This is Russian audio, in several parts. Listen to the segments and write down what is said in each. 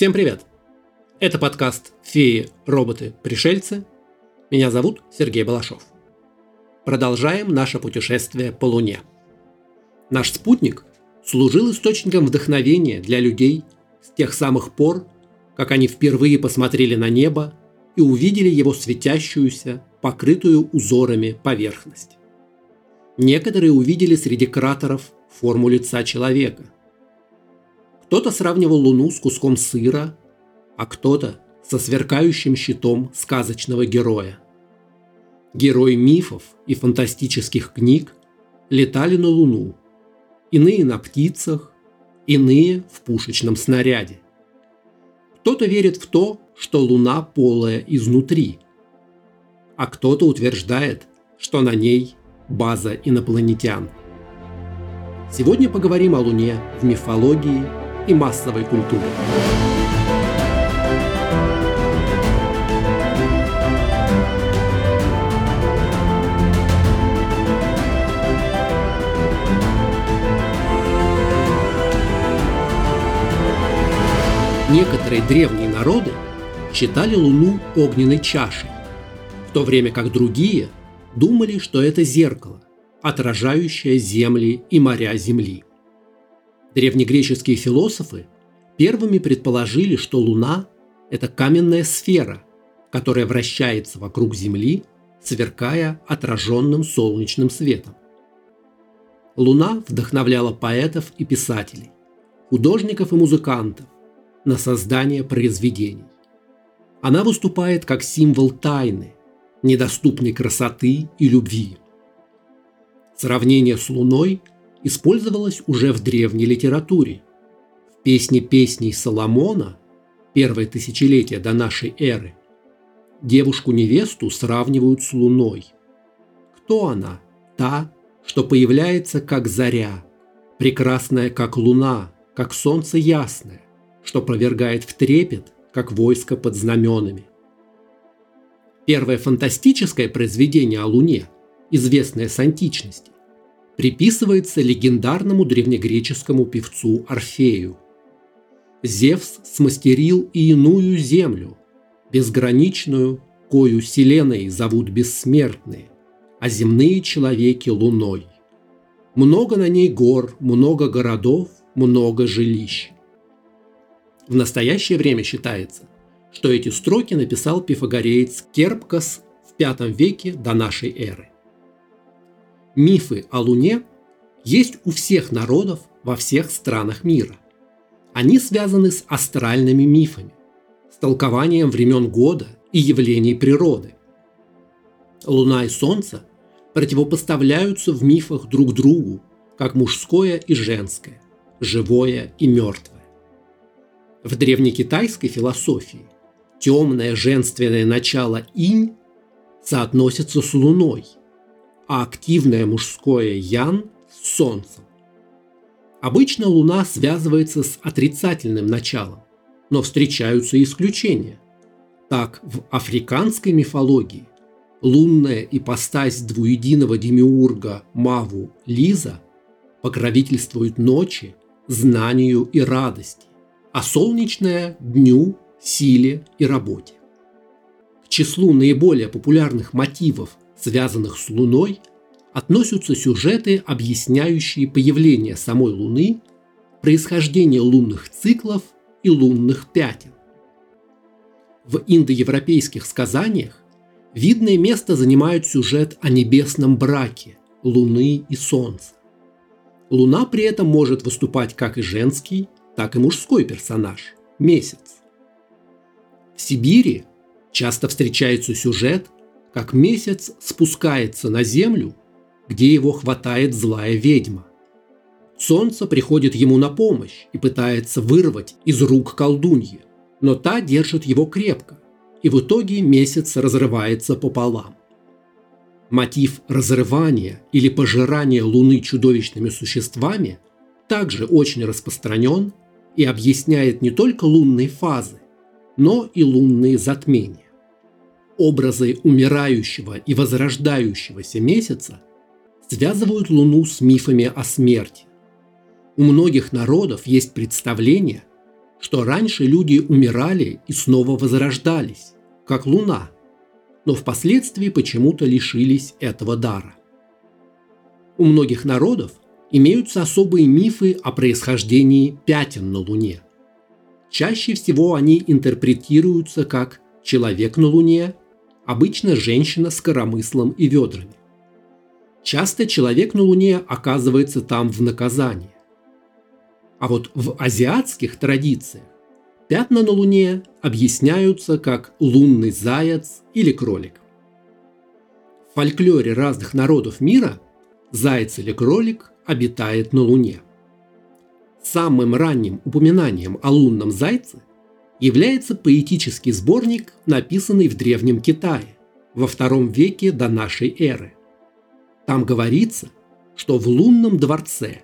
Всем привет! Это подкаст «Феи, роботы, пришельцы». Меня зовут Сергей Балашов. Продолжаем наше путешествие по Луне. Наш спутник служил источником вдохновения для людей с тех самых пор, как они впервые посмотрели на небо и увидели его светящуюся, покрытую узорами поверхность. Некоторые увидели среди кратеров форму лица человека. Кто-то сравнивал Луну с куском сыра, а кто-то со сверкающим щитом сказочного героя. Герои мифов и фантастических книг летали на Луну, иные на птицах, иные в пушечном снаряде. Кто-то верит в то, что Луна полая изнутри, а кто-то утверждает, что на ней база инопланетян. Сегодня поговорим о Луне в мифологии и массовой культуре. Некоторые древние народы считали Луну огненной чашей, в то время как другие думали, что это зеркало, отражающее земли и моря Земли. Древнегреческие философы первыми предположили, что Луна – это каменная сфера, которая вращается вокруг Земли, сверкая отраженным солнечным светом. Луна вдохновляла поэтов и писателей, художников и музыкантов на создание произведений. Она выступает как символ тайны, недоступной красоты и любви. Сравнение с Луной использовалось уже в древней литературе. В песне песней Соломона, первое тысячелетие до нашей эры, девушку-невесту сравнивают с Луной. Кто она? Та, что появляется как заря, прекрасная как луна, как солнце ясное, что провергает в трепет, как войско под знаменами. Первое фантастическое произведение о Луне, известное с античности, приписывается легендарному древнегреческому певцу Орфею. Зевс смастерил и иную землю, безграничную, кою вселенной зовут бессмертные, а земные человеки луной. Много на ней гор, много городов, много жилищ. В настоящее время считается, что эти строки написал пифагореец Керпкас в V веке до нашей эры. Мифы о Луне есть у всех народов во всех странах мира. Они связаны с астральными мифами, с толкованием времен года и явлений природы. Луна и Солнце противопоставляются в мифах друг другу, как мужское и женское, живое и мертвое. В древнекитайской философии темное женственное начало инь соотносится с луной, а активное мужское ян с солнцем. Обычно луна связывается с отрицательным началом, но встречаются исключения. Так, в африканской мифологии лунная ипостась двуединого демиурга Маву Лиза покровительствует ночи, знанию и радости а солнечное – дню, силе и работе. К числу наиболее популярных мотивов, связанных с Луной, относятся сюжеты, объясняющие появление самой Луны, происхождение лунных циклов и лунных пятен. В индоевропейских сказаниях видное место занимает сюжет о небесном браке Луны и Солнца. Луна при этом может выступать как и женский, так и мужской персонаж – Месяц. В Сибири часто встречается сюжет, как Месяц спускается на землю, где его хватает злая ведьма. Солнце приходит ему на помощь и пытается вырвать из рук колдуньи, но та держит его крепко, и в итоге месяц разрывается пополам. Мотив разрывания или пожирания Луны чудовищными существами также очень распространен и объясняет не только лунные фазы, но и лунные затмения. Образы умирающего и возрождающегося месяца связывают Луну с мифами о смерти. У многих народов есть представление, что раньше люди умирали и снова возрождались, как Луна, но впоследствии почему-то лишились этого дара. У многих народов имеются особые мифы о происхождении пятен на Луне. Чаще всего они интерпретируются как «человек на Луне», обычно женщина с коромыслом и ведрами. Часто человек на Луне оказывается там в наказание. А вот в азиатских традициях пятна на Луне объясняются как лунный заяц или кролик. В фольклоре разных народов мира заяц или кролик обитает на Луне. Самым ранним упоминанием о лунном зайце является поэтический сборник, написанный в Древнем Китае во втором веке до нашей эры – там говорится, что в лунном дворце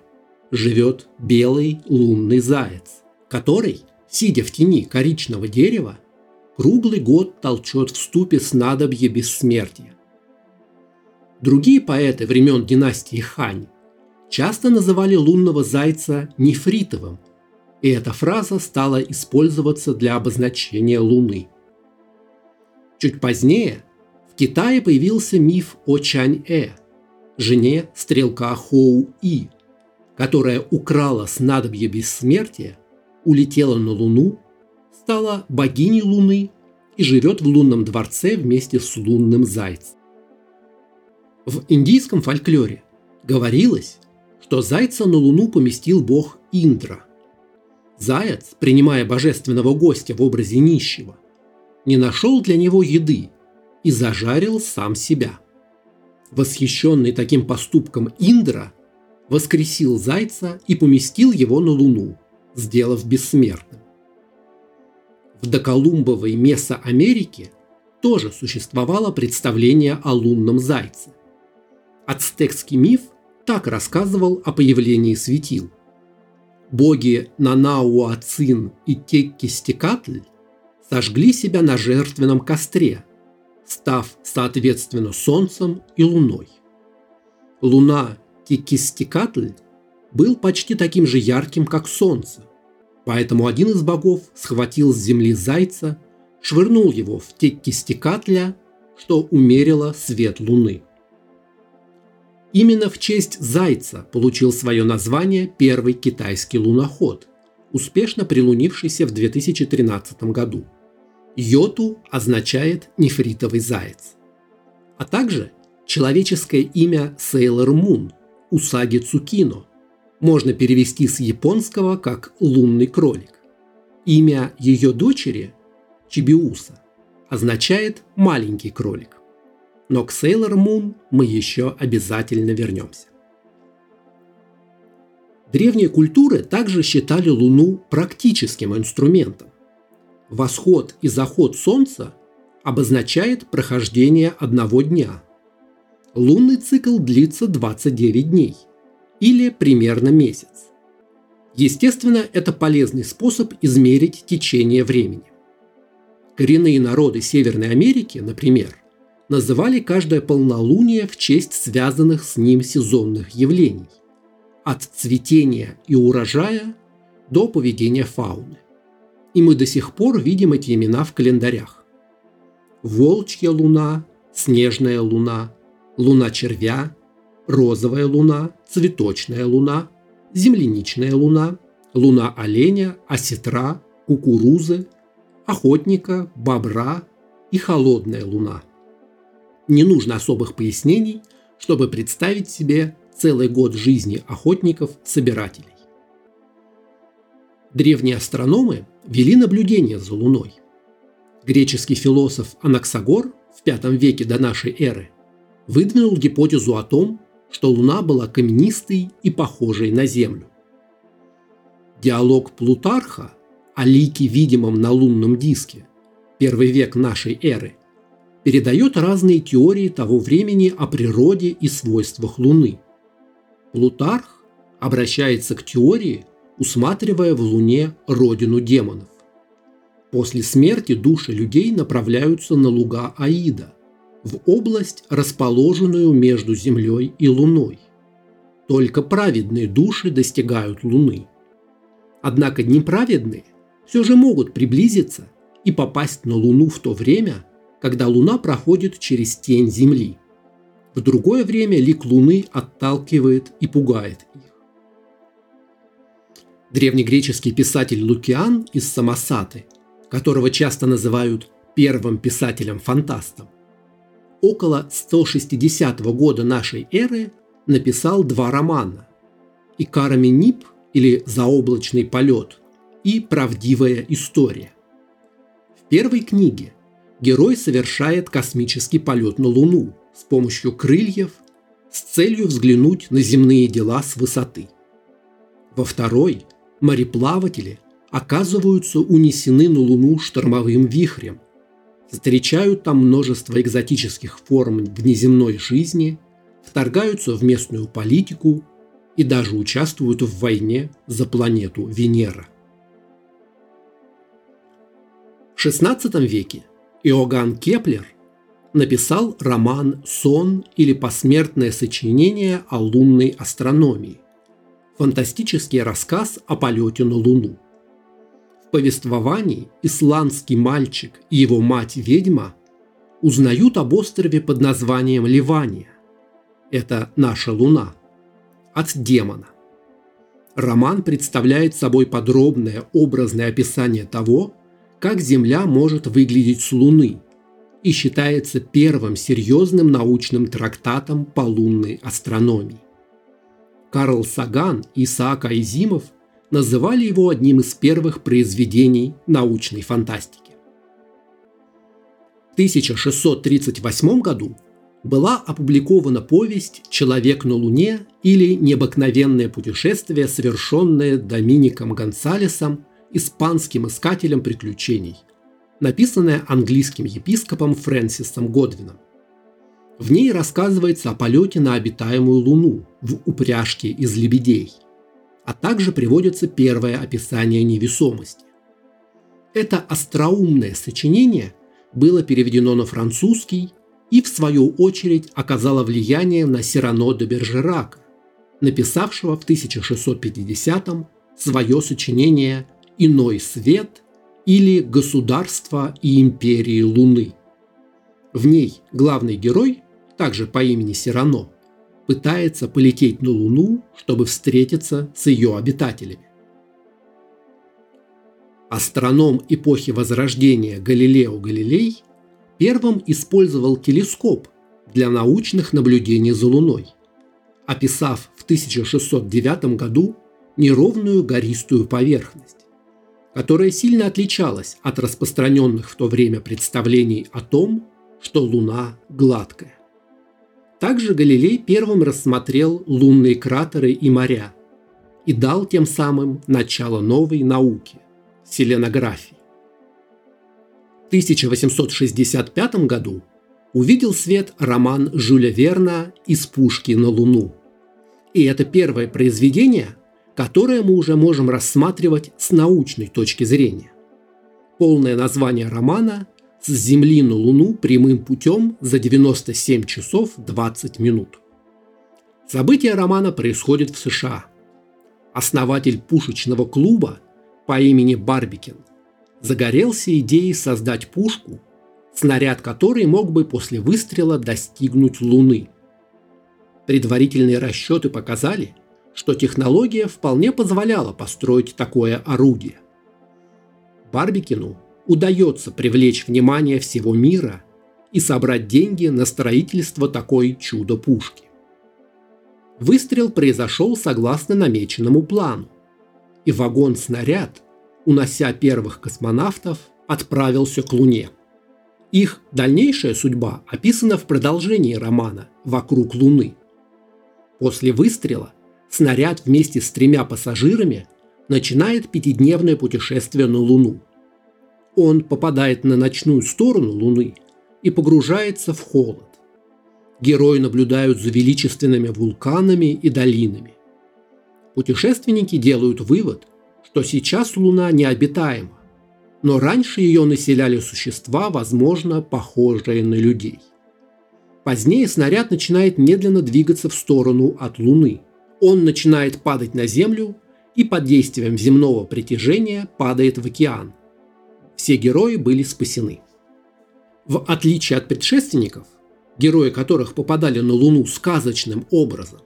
живет белый лунный заяц, который, сидя в тени коричного дерева, круглый год толчет в ступе снадобье бессмертия. Другие поэты времен династии Хань часто называли лунного зайца нефритовым, и эта фраза стала использоваться для обозначения Луны. Чуть позднее в Китае появился миф о Чань-э – жене стрелка Хоу-И, которая украла снадобье бессмертия, улетела на Луну, стала богиней Луны и живет в лунном дворце вместе с лунным зайцем. В индийском фольклоре говорилось, что зайца на Луну поместил бог Индра. Заяц, принимая божественного гостя в образе нищего, не нашел для него еды и зажарил сам себя – Восхищенный таким поступком Индра воскресил зайца и поместил его на Луну, сделав бессмертным. В доколумбовой Месоамерике тоже существовало представление о лунном зайце. Ацтекский миф так рассказывал о появлении светил. Боги Нанауацин и Теккистекатль сожгли себя на жертвенном костре, став соответственно Солнцем и Луной. Луна Кикистикатль был почти таким же ярким, как Солнце, поэтому один из богов схватил с земли зайца, швырнул его в Теккистикатля, что умерило свет Луны. Именно в честь зайца получил свое название первый китайский луноход, успешно прилунившийся в 2013 году – Йоту означает нефритовый заяц. А также человеческое имя Сейлор Мун, Усаги Цукино, можно перевести с японского как «лунный кролик». Имя ее дочери, Чибиуса, означает «маленький кролик». Но к Сейлор Мун мы еще обязательно вернемся. Древние культуры также считали Луну практическим инструментом. Восход и заход Солнца обозначает прохождение одного дня. Лунный цикл длится 29 дней или примерно месяц. Естественно, это полезный способ измерить течение времени. Коренные народы Северной Америки, например, называли каждое полнолуние в честь связанных с ним сезонных явлений – от цветения и урожая до поведения фауны и мы до сих пор видим эти имена в календарях. Волчья луна, снежная луна, луна червя, розовая луна, цветочная луна, земляничная луна, луна оленя, осетра, кукурузы, охотника, бобра и холодная луна. Не нужно особых пояснений, чтобы представить себе целый год жизни охотников-собирателей. Древние астрономы вели наблюдение за Луной. Греческий философ Анаксагор в V веке до нашей эры выдвинул гипотезу о том, что Луна была каменистой и похожей на Землю. Диалог Плутарха о лике, видимом на лунном диске, первый век нашей эры, передает разные теории того времени о природе и свойствах Луны. Плутарх обращается к теории, усматривая в Луне родину демонов. После смерти души людей направляются на луга Аида, в область, расположенную между Землей и Луной. Только праведные души достигают Луны. Однако неправедные все же могут приблизиться и попасть на Луну в то время, когда Луна проходит через тень Земли. В другое время лик Луны отталкивает и пугает их. Древнегреческий писатель Лукиан из Самосаты, которого часто называют первым писателем-фантастом, около 160 года нашей эры написал два романа «Икарами Нип» или «Заоблачный полет» и «Правдивая история». В первой книге герой совершает космический полет на Луну с помощью крыльев с целью взглянуть на земные дела с высоты. Во второй мореплаватели оказываются унесены на Луну штормовым вихрем, встречают там множество экзотических форм внеземной жизни, вторгаются в местную политику и даже участвуют в войне за планету Венера. В XVI веке Иоганн Кеплер написал роман «Сон» или посмертное сочинение о лунной астрономии, фантастический рассказ о полете на Луну. В повествовании исландский мальчик и его мать-ведьма узнают об острове под названием Левания. Это наша Луна. От демона. Роман представляет собой подробное образное описание того, как Земля может выглядеть с Луны и считается первым серьезным научным трактатом по лунной астрономии. Карл Саган и Исаак Айзимов называли его одним из первых произведений научной фантастики. В 1638 году была опубликована повесть «Человек на Луне» или «Необыкновенное путешествие, совершенное Домиником Гонсалесом, испанским искателем приключений», написанная английским епископом Фрэнсисом Годвином. В ней рассказывается о полете на обитаемую Луну в упряжке из лебедей, а также приводится первое описание невесомости. Это остроумное сочинение было переведено на французский и, в свою очередь, оказало влияние на Сирано де Бержерака, написавшего в 1650-м свое сочинение «Иной свет» или «Государство и империи Луны». В ней главный герой также по имени Сирано, пытается полететь на Луну, чтобы встретиться с ее обитателями. Астроном эпохи Возрождения Галилео Галилей первым использовал телескоп для научных наблюдений за Луной, описав в 1609 году неровную гористую поверхность, которая сильно отличалась от распространенных в то время представлений о том, что Луна гладкая. Также Галилей первым рассмотрел лунные кратеры и моря и дал тем самым начало новой науки – селенографии. В 1865 году увидел свет роман Жюля Верна «Из пушки на Луну». И это первое произведение, которое мы уже можем рассматривать с научной точки зрения. Полное название романа с Земли на Луну прямым путем за 97 часов 20 минут. События романа происходят в США. Основатель пушечного клуба по имени Барбикин загорелся идеей создать пушку, снаряд которой мог бы после выстрела достигнуть Луны. Предварительные расчеты показали, что технология вполне позволяла построить такое орудие. Барбикину удается привлечь внимание всего мира и собрать деньги на строительство такой чудо-пушки. Выстрел произошел согласно намеченному плану, и вагон-снаряд, унося первых космонавтов, отправился к Луне. Их дальнейшая судьба описана в продолжении романа «Вокруг Луны». После выстрела снаряд вместе с тремя пассажирами начинает пятидневное путешествие на Луну – он попадает на ночную сторону Луны и погружается в холод. Герои наблюдают за величественными вулканами и долинами. Путешественники делают вывод, что сейчас Луна необитаема, но раньше ее населяли существа, возможно, похожие на людей. Позднее снаряд начинает медленно двигаться в сторону от Луны. Он начинает падать на Землю и под действием земного притяжения падает в океан. Все герои были спасены. В отличие от предшественников, герои которых попадали на Луну сказочным образом,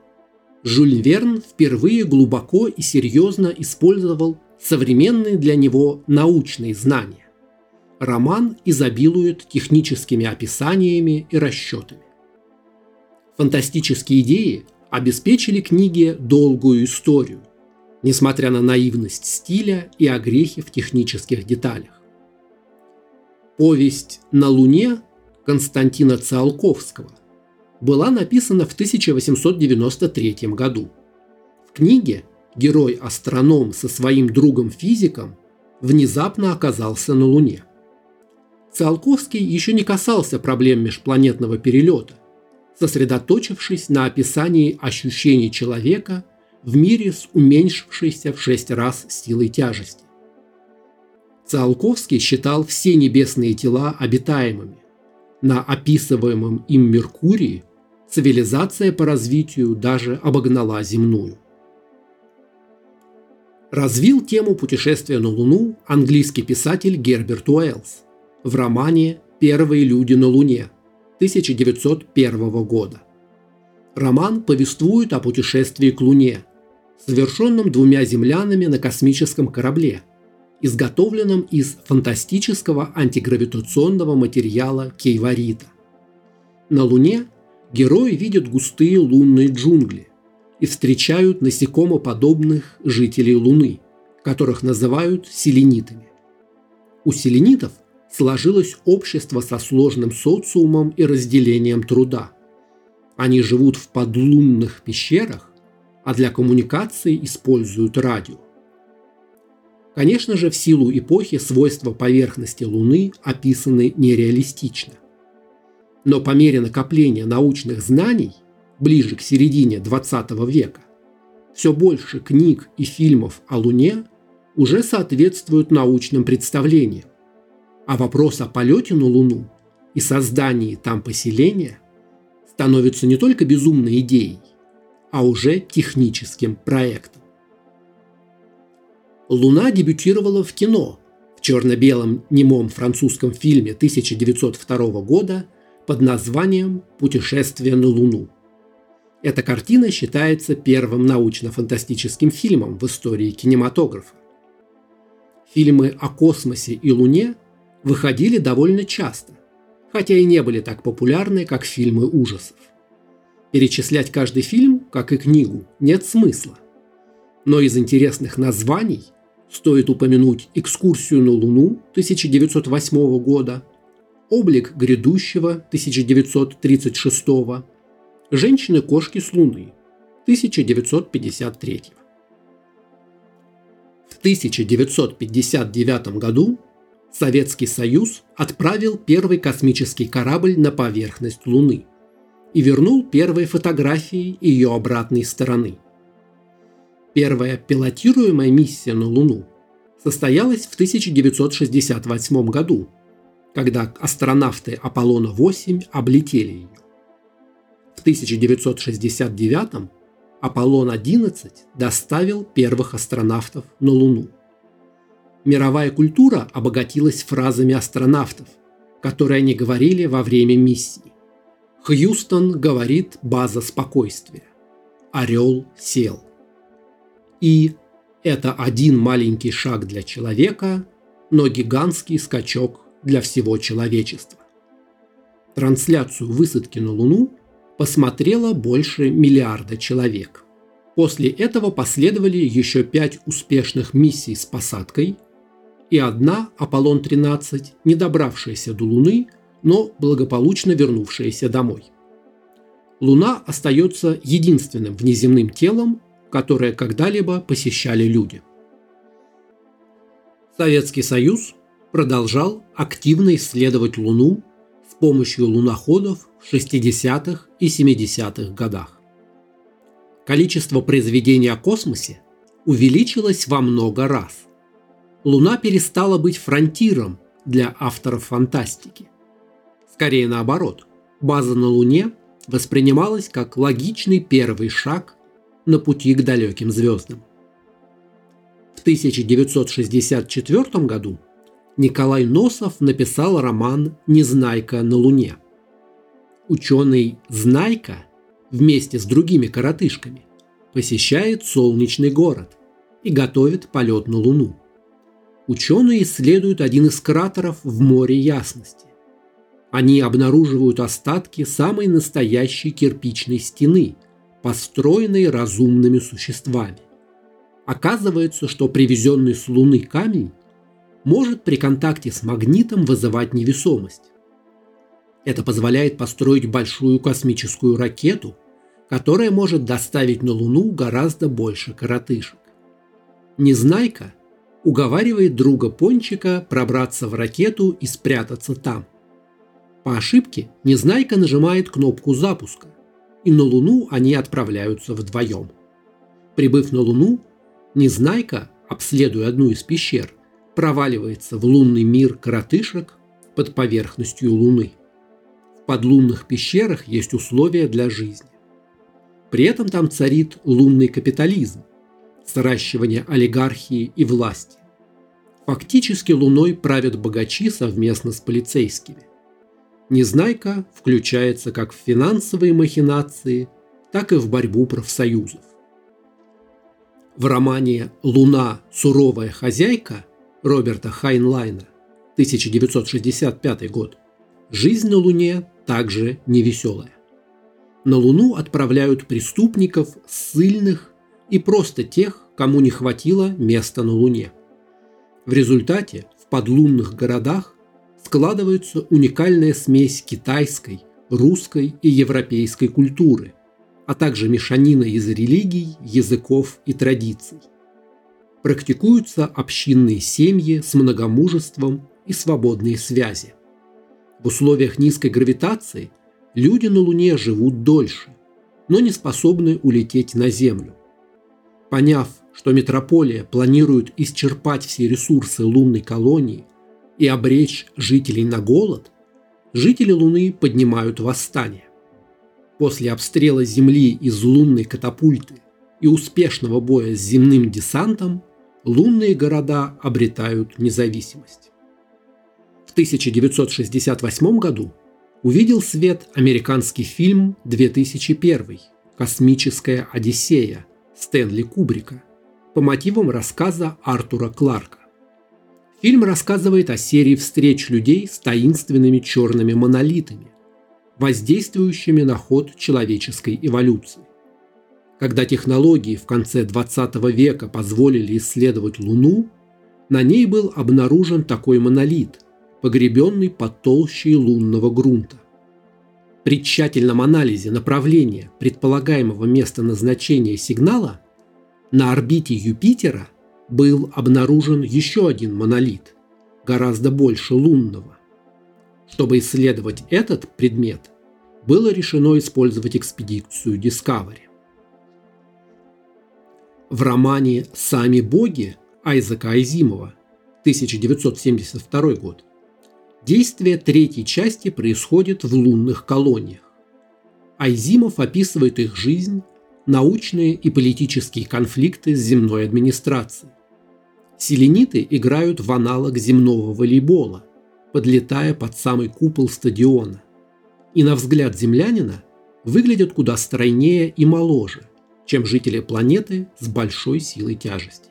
Жюль Верн впервые глубоко и серьезно использовал современные для него научные знания. Роман изобилует техническими описаниями и расчетами. Фантастические идеи обеспечили книге долгую историю, несмотря на наивность стиля и огрехи в технических деталях. Повесть «На Луне» Константина Циолковского была написана в 1893 году. В книге герой-астроном со своим другом-физиком внезапно оказался на Луне. Циолковский еще не касался проблем межпланетного перелета, сосредоточившись на описании ощущений человека в мире с уменьшившейся в шесть раз силой тяжести. Циолковский считал все небесные тела обитаемыми. На описываемом им Меркурии цивилизация по развитию даже обогнала земную. Развил тему путешествия на Луну английский писатель Герберт Уэллс в романе «Первые люди на Луне» 1901 года. Роман повествует о путешествии к Луне, совершенном двумя землянами на космическом корабле, изготовленном из фантастического антигравитационного материала кейварита. На Луне герои видят густые лунные джунгли и встречают насекомоподобных жителей Луны, которых называют селенитами. У селенитов сложилось общество со сложным социумом и разделением труда. Они живут в подлунных пещерах, а для коммуникации используют радио. Конечно же, в силу эпохи свойства поверхности Луны описаны нереалистично. Но по мере накопления научных знаний, ближе к середине 20 века, все больше книг и фильмов о Луне уже соответствуют научным представлениям. А вопрос о полете на Луну и создании там поселения становится не только безумной идеей, а уже техническим проектом. Луна дебютировала в кино в черно-белом немом французском фильме 1902 года под названием «Путешествие на Луну». Эта картина считается первым научно-фантастическим фильмом в истории кинематографа. Фильмы о космосе и Луне выходили довольно часто, хотя и не были так популярны, как фильмы ужасов. Перечислять каждый фильм, как и книгу, нет смысла. Но из интересных названий стоит упомянуть «Экскурсию на Луну» 1908 года, облик грядущего 1936, женщины-кошки с Луны 1953. В 1959 году Советский Союз отправил первый космический корабль на поверхность Луны и вернул первые фотографии ее обратной стороны. Первая пилотируемая миссия на Луну состоялась в 1968 году – когда астронавты Аполлона-8 облетели ее. В 1969 Аполлон-11 доставил первых астронавтов на Луну. Мировая культура обогатилась фразами астронавтов, которые они говорили во время миссии. Хьюстон говорит «база спокойствия». Орел сел. И это один маленький шаг для человека, но гигантский скачок для всего человечества. Трансляцию высадки на Луну посмотрело больше миллиарда человек. После этого последовали еще пять успешных миссий с посадкой и одна Аполлон-13, не добравшаяся до Луны, но благополучно вернувшаяся домой. Луна остается единственным внеземным телом, которое когда-либо посещали люди. Советский Союз продолжал активно исследовать Луну с помощью луноходов в 60-х и 70-х годах. Количество произведений о космосе увеличилось во много раз. Луна перестала быть фронтиром для авторов фантастики. Скорее наоборот, база на Луне воспринималась как логичный первый шаг на пути к далеким звездам. В 1964 году Николай Носов написал роман «Незнайка на Луне». Ученый Знайка вместе с другими коротышками посещает солнечный город и готовит полет на Луну. Ученые исследуют один из кратеров в море ясности. Они обнаруживают остатки самой настоящей кирпичной стены, построенной разумными существами. Оказывается, что привезенный с Луны камень может при контакте с магнитом вызывать невесомость. Это позволяет построить большую космическую ракету, которая может доставить на Луну гораздо больше коротышек. Незнайка уговаривает друга Пончика пробраться в ракету и спрятаться там. По ошибке Незнайка нажимает кнопку запуска, и на Луну они отправляются вдвоем. Прибыв на Луну, Незнайка, обследуя одну из пещер, проваливается в лунный мир коротышек под поверхностью Луны. В подлунных пещерах есть условия для жизни. При этом там царит лунный капитализм, сращивание олигархии и власти. Фактически Луной правят богачи совместно с полицейскими. Незнайка включается как в финансовые махинации, так и в борьбу профсоюзов. В романе «Луна. Суровая хозяйка» Роберта Хайнлайна, 1965 год, жизнь на Луне также невеселая. На Луну отправляют преступников, ссыльных и просто тех, кому не хватило места на Луне. В результате в подлунных городах складывается уникальная смесь китайской, русской и европейской культуры, а также мешанина из религий, языков и традиций практикуются общинные семьи с многомужеством и свободные связи. В условиях низкой гравитации люди на Луне живут дольше, но не способны улететь на Землю. Поняв, что метрополия планирует исчерпать все ресурсы лунной колонии и обречь жителей на голод, жители Луны поднимают восстание. После обстрела Земли из лунной катапульты и успешного боя с земным десантом лунные города обретают независимость. В 1968 году увидел свет американский фильм «2001. Космическая Одиссея» Стэнли Кубрика по мотивам рассказа Артура Кларка. Фильм рассказывает о серии встреч людей с таинственными черными монолитами, воздействующими на ход человеческой эволюции. Когда технологии в конце 20 века позволили исследовать Луну, на ней был обнаружен такой монолит, погребенный под толщей лунного грунта. При тщательном анализе направления предполагаемого места назначения сигнала на орбите Юпитера был обнаружен еще один монолит, гораздо больше лунного. Чтобы исследовать этот предмет, было решено использовать экспедицию Discovery. В романе «Сами боги» Айзека Айзимова 1972 год действие третьей части происходит в лунных колониях. Айзимов описывает их жизнь, научные и политические конфликты с земной администрацией. Селениты играют в аналог земного волейбола, подлетая под самый купол стадиона. И на взгляд землянина выглядят куда стройнее и моложе, чем жители планеты с большой силой тяжести.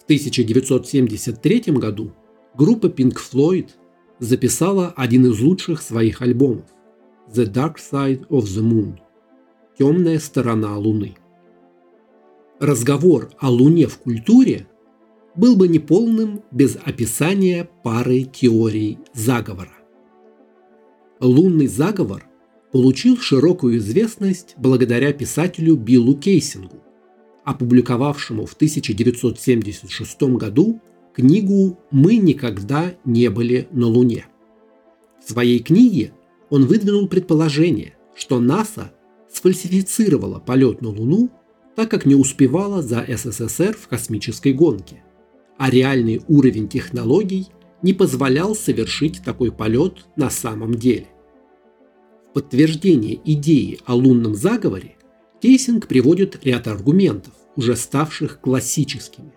В 1973 году группа Pink Floyd записала один из лучших своих альбомов The Dark Side of the Moon – Темная сторона Луны. Разговор о Луне в культуре был бы неполным без описания пары теорий заговора. Лунный заговор получил широкую известность благодаря писателю Биллу Кейсингу, опубликовавшему в 1976 году книгу «Мы никогда не были на Луне». В своей книге он выдвинул предположение, что НАСА сфальсифицировала полет на Луну, так как не успевала за СССР в космической гонке, а реальный уровень технологий не позволял совершить такой полет на самом деле подтверждение идеи о лунном заговоре Кейсинг приводит ряд аргументов, уже ставших классическими,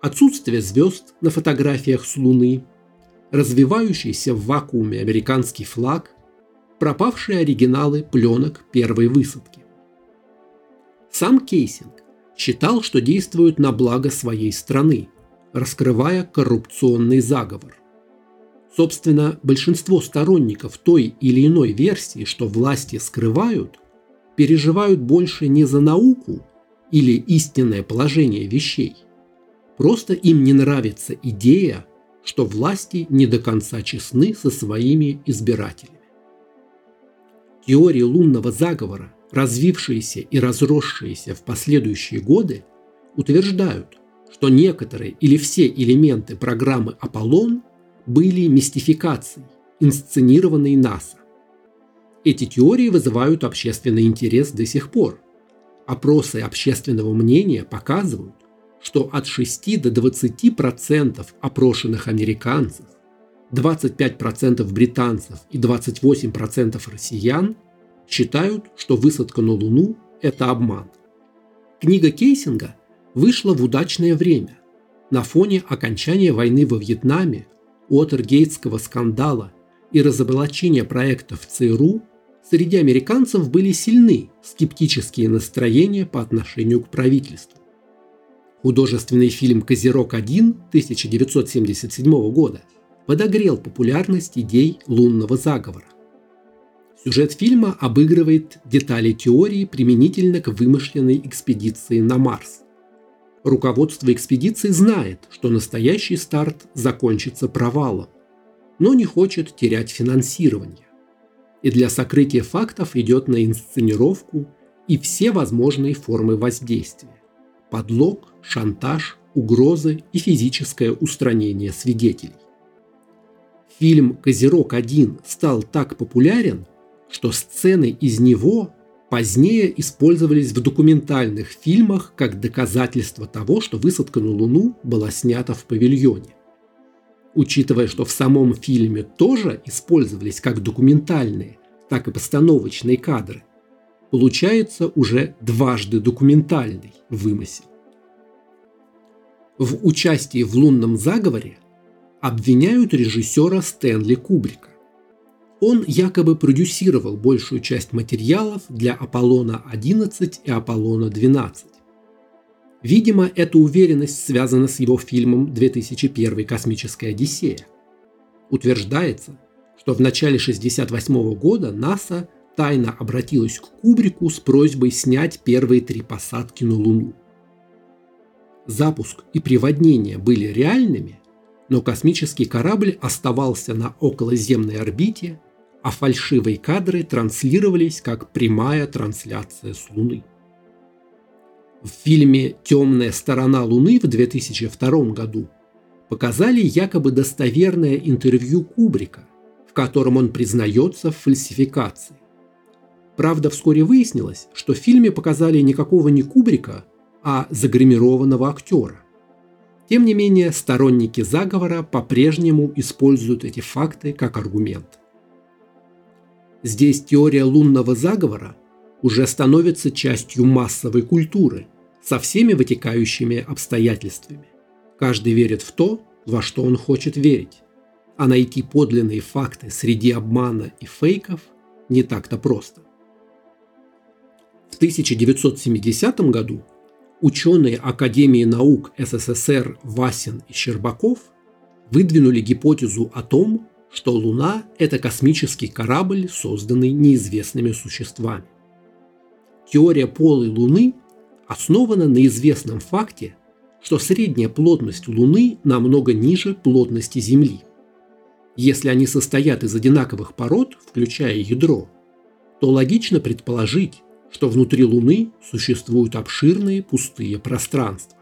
отсутствие звезд на фотографиях с Луны, развивающийся в вакууме американский флаг, пропавшие оригиналы пленок первой высадки. Сам Кейсинг считал, что действует на благо своей страны, раскрывая коррупционный заговор. Собственно, большинство сторонников той или иной версии, что власти скрывают, переживают больше не за науку или истинное положение вещей. Просто им не нравится идея, что власти не до конца честны со своими избирателями. Теории лунного заговора, развившиеся и разросшиеся в последующие годы, утверждают, что некоторые или все элементы программы «Аполлон» были мистификацией, инсценированной НАСА. Эти теории вызывают общественный интерес до сих пор. Опросы общественного мнения показывают, что от 6 до 20% опрошенных американцев, 25% британцев и 28% россиян считают, что высадка на Луну – это обман. Книга Кейсинга вышла в удачное время, на фоне окончания войны во Вьетнаме, Уотергейтского скандала и разоблачения проектов ЦРУ среди американцев были сильны скептические настроения по отношению к правительству. Художественный фильм «Козерог-1» 1977 года подогрел популярность идей лунного заговора. Сюжет фильма обыгрывает детали теории применительно к вымышленной экспедиции на Марс. Руководство экспедиции знает, что настоящий старт закончится провалом, но не хочет терять финансирование. И для сокрытия фактов идет на инсценировку и все возможные формы воздействия – подлог, шантаж, угрозы и физическое устранение свидетелей. Фильм «Козерог-1» стал так популярен, что сцены из него позднее использовались в документальных фильмах как доказательство того, что высадка на Луну была снята в павильоне. Учитывая, что в самом фильме тоже использовались как документальные, так и постановочные кадры, получается уже дважды документальный вымысел. В участии в лунном заговоре обвиняют режиссера Стэнли Кубрика. Он якобы продюсировал большую часть материалов для Аполлона-11 и Аполлона-12. Видимо, эта уверенность связана с его фильмом «2001. Космическая Одиссея». Утверждается, что в начале 1968 года НАСА тайно обратилась к Кубрику с просьбой снять первые три посадки на Луну. Запуск и приводнение были реальными, но космический корабль оставался на околоземной орбите, а фальшивые кадры транслировались как прямая трансляция с Луны. В фильме «Темная сторона Луны» в 2002 году показали якобы достоверное интервью Кубрика, в котором он признается в фальсификации. Правда, вскоре выяснилось, что в фильме показали никакого не Кубрика, а загримированного актера. Тем не менее, сторонники заговора по-прежнему используют эти факты как аргумент. Здесь теория лунного заговора уже становится частью массовой культуры со всеми вытекающими обстоятельствами. Каждый верит в то, во что он хочет верить, а найти подлинные факты среди обмана и фейков не так-то просто. В 1970 году ученые Академии наук СССР Васин и Щербаков выдвинули гипотезу о том, что Луна – это космический корабль, созданный неизвестными существами. Теория полой Луны основана на известном факте, что средняя плотность Луны намного ниже плотности Земли. Если они состоят из одинаковых пород, включая ядро, то логично предположить, что внутри Луны существуют обширные пустые пространства.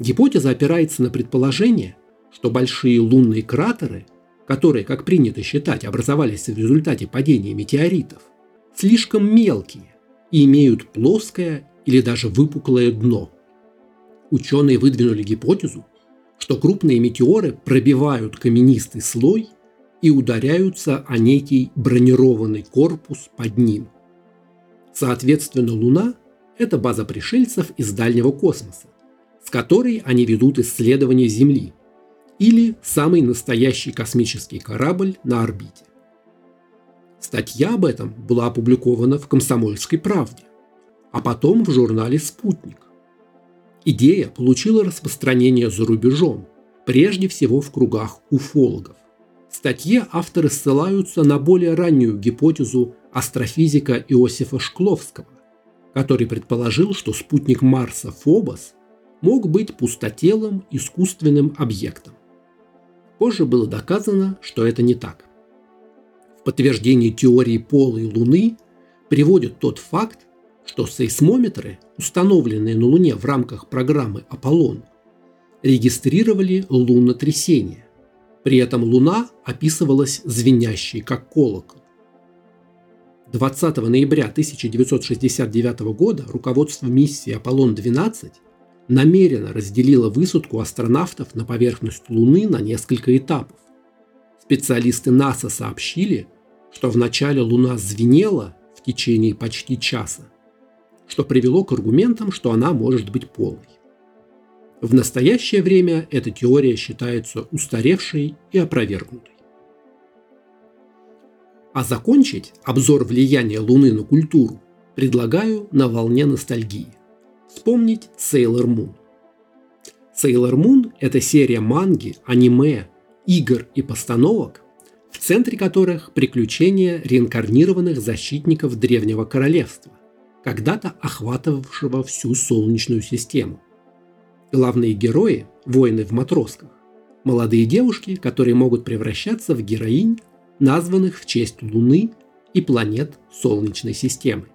Гипотеза опирается на предположение, что большие лунные кратеры, которые, как принято считать, образовались в результате падения метеоритов, слишком мелкие и имеют плоское или даже выпуклое дно. Ученые выдвинули гипотезу, что крупные метеоры пробивают каменистый слой и ударяются о некий бронированный корпус под ним. Соответственно, Луна – это база пришельцев из дальнего космоса, с которой они ведут исследования Земли, или самый настоящий космический корабль на орбите. Статья об этом была опубликована в «Комсомольской правде», а потом в журнале «Спутник». Идея получила распространение за рубежом, прежде всего в кругах уфологов. В статье авторы ссылаются на более раннюю гипотезу астрофизика Иосифа Шкловского, который предположил, что спутник Марса Фобос мог быть пустотелым искусственным объектом. Позже было доказано, что это не так. В подтверждение теории полой Луны приводит тот факт, что сейсмометры, установленные на Луне в рамках программы «Аполлон», регистрировали лунотрясение. При этом Луна описывалась звенящей, как колокол. 20 ноября 1969 года руководство миссии «Аполлон-12» намеренно разделило высадку астронавтов на поверхность Луны на несколько этапов. Специалисты НАСА сообщили, что вначале Луна звенела в течение почти часа, что привело к аргументам, что она может быть полой. В настоящее время эта теория считается устаревшей и опровергнутой. А закончить обзор влияния Луны на культуру предлагаю на волне ностальгии. Вспомнить Sailor Moon. Sailor Moon – это серия манги, аниме, игр и постановок, в центре которых приключения реинкарнированных защитников Древнего Королевства, когда-то охватывавшего всю Солнечную систему. Главные герои – воины в матросках, молодые девушки, которые могут превращаться в героинь, названных в честь Луны и планет Солнечной системы.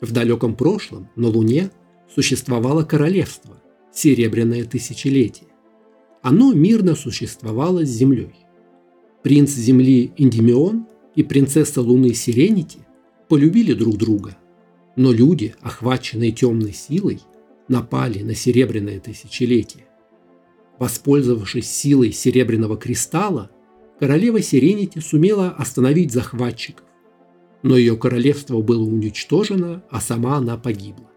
В далеком прошлом на Луне – существовало королевство, серебряное тысячелетие. Оно мирно существовало с Землей. Принц Земли Индимион и принцесса Луны Сиренити полюбили друг друга, но люди, охваченные темной силой, напали на серебряное тысячелетие. Воспользовавшись силой серебряного кристалла, королева Сиренити сумела остановить захватчиков, но ее королевство было уничтожено, а сама она погибла.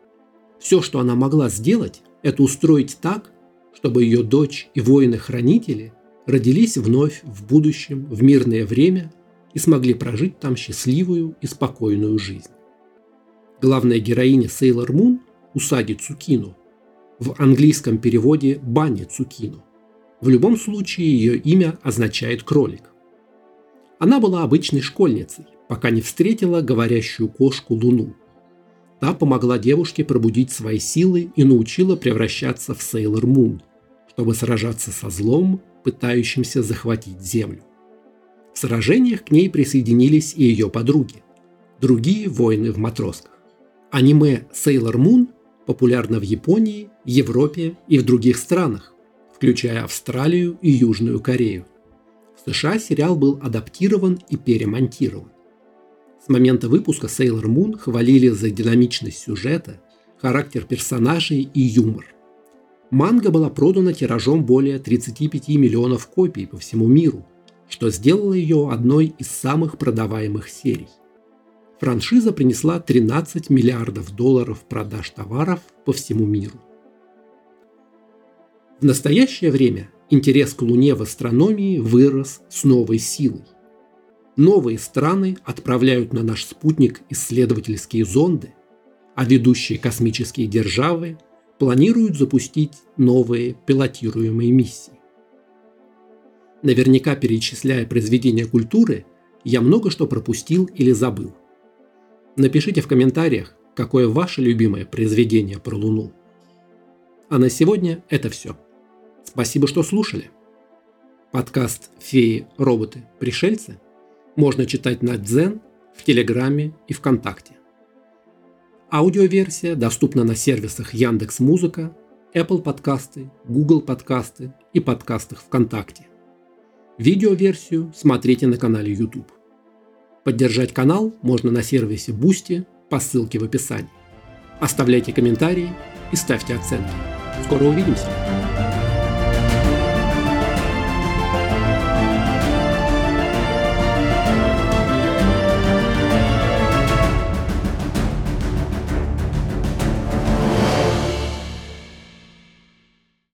Все, что она могла сделать, это устроить так, чтобы ее дочь и воины-хранители родились вновь в будущем, в мирное время и смогли прожить там счастливую и спокойную жизнь. Главная героиня Сейлор Мун Усаги Цукино в английском переводе Бани Цукино. В любом случае ее имя означает кролик. Она была обычной школьницей, пока не встретила говорящую кошку Луну – Та помогла девушке пробудить свои силы и научила превращаться в Сейлор Мун, чтобы сражаться со злом, пытающимся захватить Землю. В сражениях к ней присоединились и ее подруги, другие воины в матросках. Аниме Sailor Moon популярно в Японии, Европе и в других странах, включая Австралию и Южную Корею. В США сериал был адаптирован и перемонтирован. С момента выпуска Sailor Moon хвалили за динамичность сюжета, характер персонажей и юмор. Манга была продана тиражом более 35 миллионов копий по всему миру, что сделало ее одной из самых продаваемых серий. Франшиза принесла 13 миллиардов долларов продаж товаров по всему миру. В настоящее время интерес к Луне в астрономии вырос с новой силой. Новые страны отправляют на наш спутник исследовательские зонды, а ведущие космические державы планируют запустить новые пилотируемые миссии. Наверняка перечисляя произведения культуры, я много что пропустил или забыл. Напишите в комментариях, какое ваше любимое произведение про Луну. А на сегодня это все. Спасибо, что слушали. Подкаст «Феи, роботы, пришельцы» можно читать на Дзен, в Телеграме и ВКонтакте. Аудиоверсия доступна на сервисах Яндекс Музыка, Apple подкасты, Google подкасты и подкастах ВКонтакте. Видеоверсию смотрите на канале YouTube. Поддержать канал можно на сервисе Boosty по ссылке в описании. Оставляйте комментарии и ставьте оценки. Скоро увидимся!